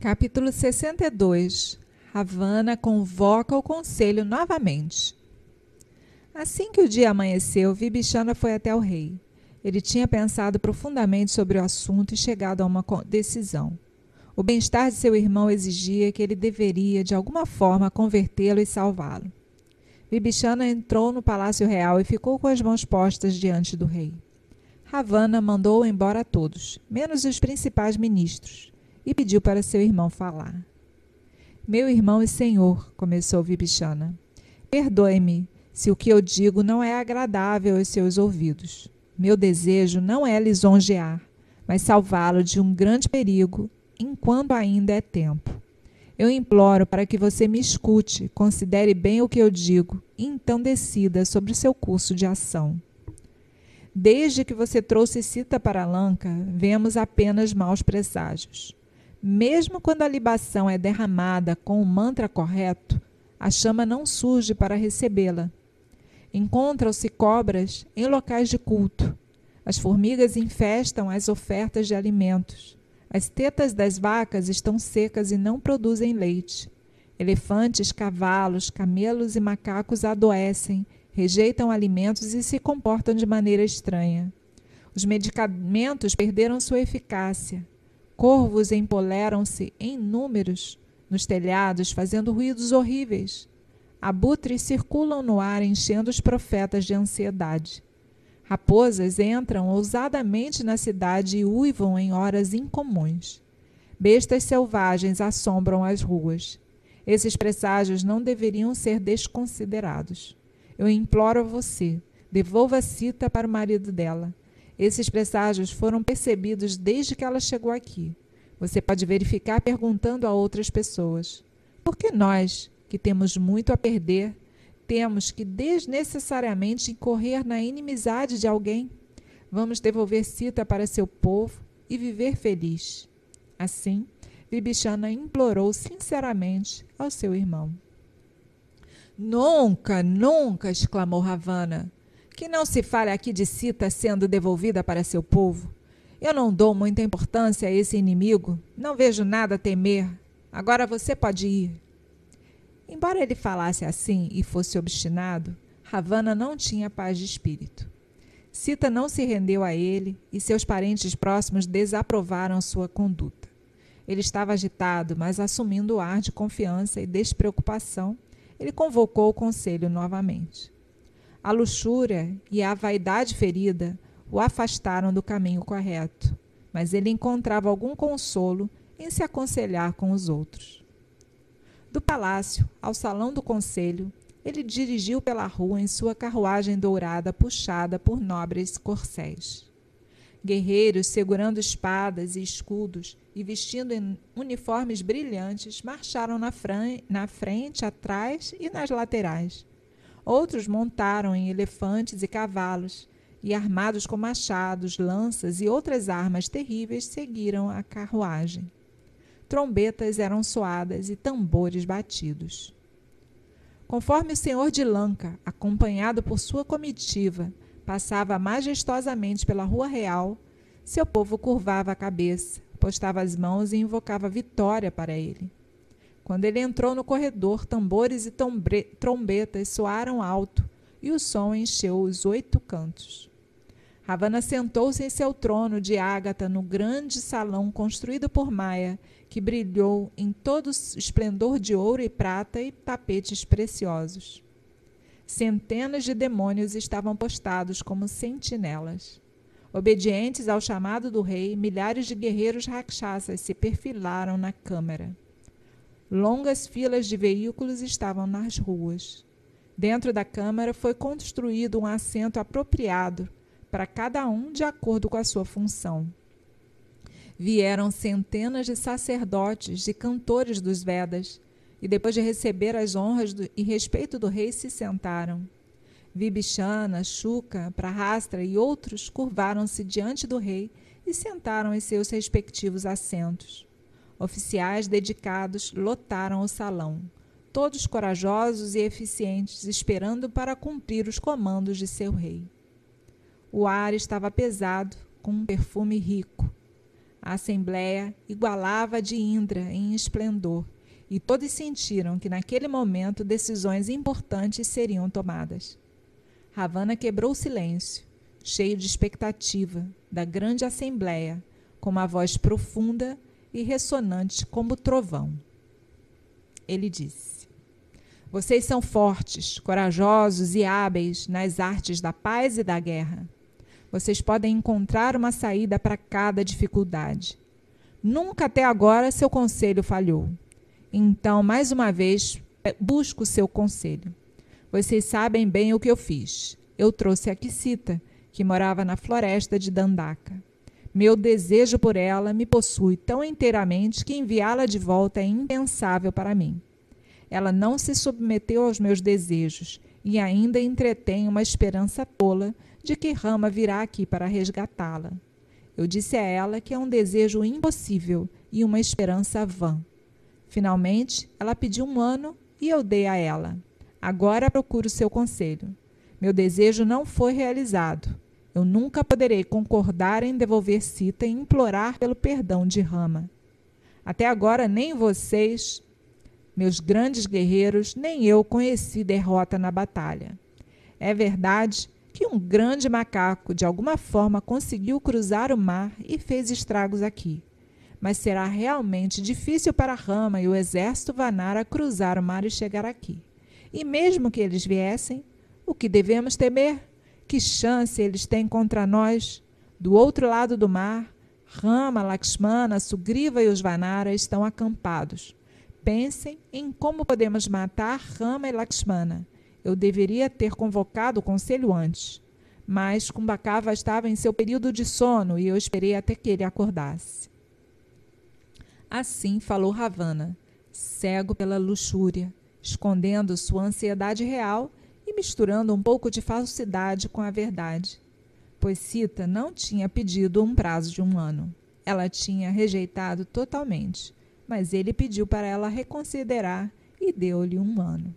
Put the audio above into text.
Capítulo 62 Havana convoca o conselho novamente. Assim que o dia amanheceu, Vibhishana foi até o rei. Ele tinha pensado profundamente sobre o assunto e chegado a uma decisão. O bem-estar de seu irmão exigia que ele deveria, de alguma forma, convertê-lo e salvá-lo. Vibhishana entrou no palácio real e ficou com as mãos postas diante do rei. Ravana mandou embora todos, menos os principais ministros e pediu para seu irmão falar. Meu irmão e senhor, começou Vibhishana, perdoe-me se o que eu digo não é agradável aos seus ouvidos. Meu desejo não é lisonjear, mas salvá-lo de um grande perigo enquanto ainda é tempo. Eu imploro para que você me escute, considere bem o que eu digo e então decida sobre o seu curso de ação. Desde que você trouxe Sita para Lanka, vemos apenas maus presságios. Mesmo quando a libação é derramada com o mantra correto, a chama não surge para recebê-la. Encontram-se cobras em locais de culto. As formigas infestam as ofertas de alimentos. As tetas das vacas estão secas e não produzem leite. Elefantes, cavalos, camelos e macacos adoecem, rejeitam alimentos e se comportam de maneira estranha. Os medicamentos perderam sua eficácia. Corvos empoleram-se em números nos telhados, fazendo ruídos horríveis. Abutres circulam no ar, enchendo os profetas de ansiedade. Raposas entram ousadamente na cidade e uivam em horas incomuns. Bestas selvagens assombram as ruas. Esses presságios não deveriam ser desconsiderados. Eu imploro a você, devolva a Cita para o marido dela. Esses presságios foram percebidos desde que ela chegou aqui. Você pode verificar perguntando a outras pessoas. Por que nós, que temos muito a perder, temos que desnecessariamente incorrer na inimizade de alguém? Vamos devolver Cita para seu povo e viver feliz. Assim, Vibhishana implorou sinceramente ao seu irmão. Nunca, nunca! exclamou Ravana. Que não se fale aqui de Cita sendo devolvida para seu povo. Eu não dou muita importância a esse inimigo, não vejo nada a temer. Agora você pode ir. Embora ele falasse assim e fosse obstinado, Ravana não tinha paz de espírito. Cita não se rendeu a ele e seus parentes próximos desaprovaram sua conduta. Ele estava agitado, mas assumindo o ar de confiança e despreocupação, ele convocou o conselho novamente. A luxúria e a vaidade ferida o afastaram do caminho correto, mas ele encontrava algum consolo em se aconselhar com os outros. Do palácio ao salão do conselho, ele dirigiu pela rua em sua carruagem dourada puxada por nobres corcéis. Guerreiros segurando espadas e escudos e vestindo uniformes brilhantes marcharam na, na frente, atrás e nas laterais. Outros montaram em elefantes e cavalos, e armados com machados, lanças e outras armas terríveis, seguiram a carruagem. Trombetas eram soadas e tambores batidos. Conforme o senhor de Lanka, acompanhado por sua comitiva, passava majestosamente pela rua real, seu povo curvava a cabeça, postava as mãos e invocava vitória para ele. Quando ele entrou no corredor, tambores e trombetas soaram alto e o som encheu os oito cantos. Ravana sentou-se em seu trono de ágata no grande salão construído por Maia, que brilhou em todo esplendor de ouro e prata e tapetes preciosos. Centenas de demônios estavam postados como sentinelas. Obedientes ao chamado do rei, milhares de guerreiros rakshasas se perfilaram na câmara. Longas filas de veículos estavam nas ruas. Dentro da Câmara foi construído um assento apropriado para cada um de acordo com a sua função. Vieram centenas de sacerdotes e cantores dos Vedas, e depois de receber as honras do, e respeito do rei, se sentaram. Vibhishana, Shuka, Prahastra e outros curvaram-se diante do rei e sentaram em seus respectivos assentos. Oficiais dedicados lotaram o salão, todos corajosos e eficientes, esperando para cumprir os comandos de seu rei. O ar estava pesado, com um perfume rico. A assembleia igualava a de Indra em esplendor, e todos sentiram que naquele momento decisões importantes seriam tomadas. Ravana quebrou o silêncio, cheio de expectativa, da grande assembleia, com uma voz profunda e ressonante como trovão. Ele disse: Vocês são fortes, corajosos e hábeis nas artes da paz e da guerra. Vocês podem encontrar uma saída para cada dificuldade. Nunca até agora seu conselho falhou. Então, mais uma vez, busco o seu conselho. Vocês sabem bem o que eu fiz. Eu trouxe a Kisita, que morava na floresta de Dandaka. Meu desejo por ela me possui tão inteiramente que enviá-la de volta é impensável para mim. Ela não se submeteu aos meus desejos e ainda entretém uma esperança tola de que Rama virá aqui para resgatá-la. Eu disse a ela que é um desejo impossível e uma esperança vã. Finalmente, ela pediu um ano e eu dei a ela. Agora procuro seu conselho. Meu desejo não foi realizado. Eu nunca poderei concordar em devolver Sita e implorar pelo perdão de Rama. Até agora, nem vocês, meus grandes guerreiros, nem eu conheci derrota na batalha. É verdade que um grande macaco, de alguma forma, conseguiu cruzar o mar e fez estragos aqui. Mas será realmente difícil para Rama e o exército Vanara cruzar o mar e chegar aqui. E mesmo que eles viessem, o que devemos temer? Que chance eles têm contra nós? Do outro lado do mar, Rama, Lakshmana, Sugriva e os Vanara estão acampados. Pensem em como podemos matar Rama e Lakshmana. Eu deveria ter convocado o conselho antes, mas Kumbhakava estava em seu período de sono e eu esperei até que ele acordasse. Assim falou Ravana, cego pela luxúria, escondendo sua ansiedade real e misturando um pouco de falsidade com a verdade. Pois Sita não tinha pedido um prazo de um ano. Ela tinha rejeitado totalmente, mas ele pediu para ela reconsiderar e deu-lhe um ano.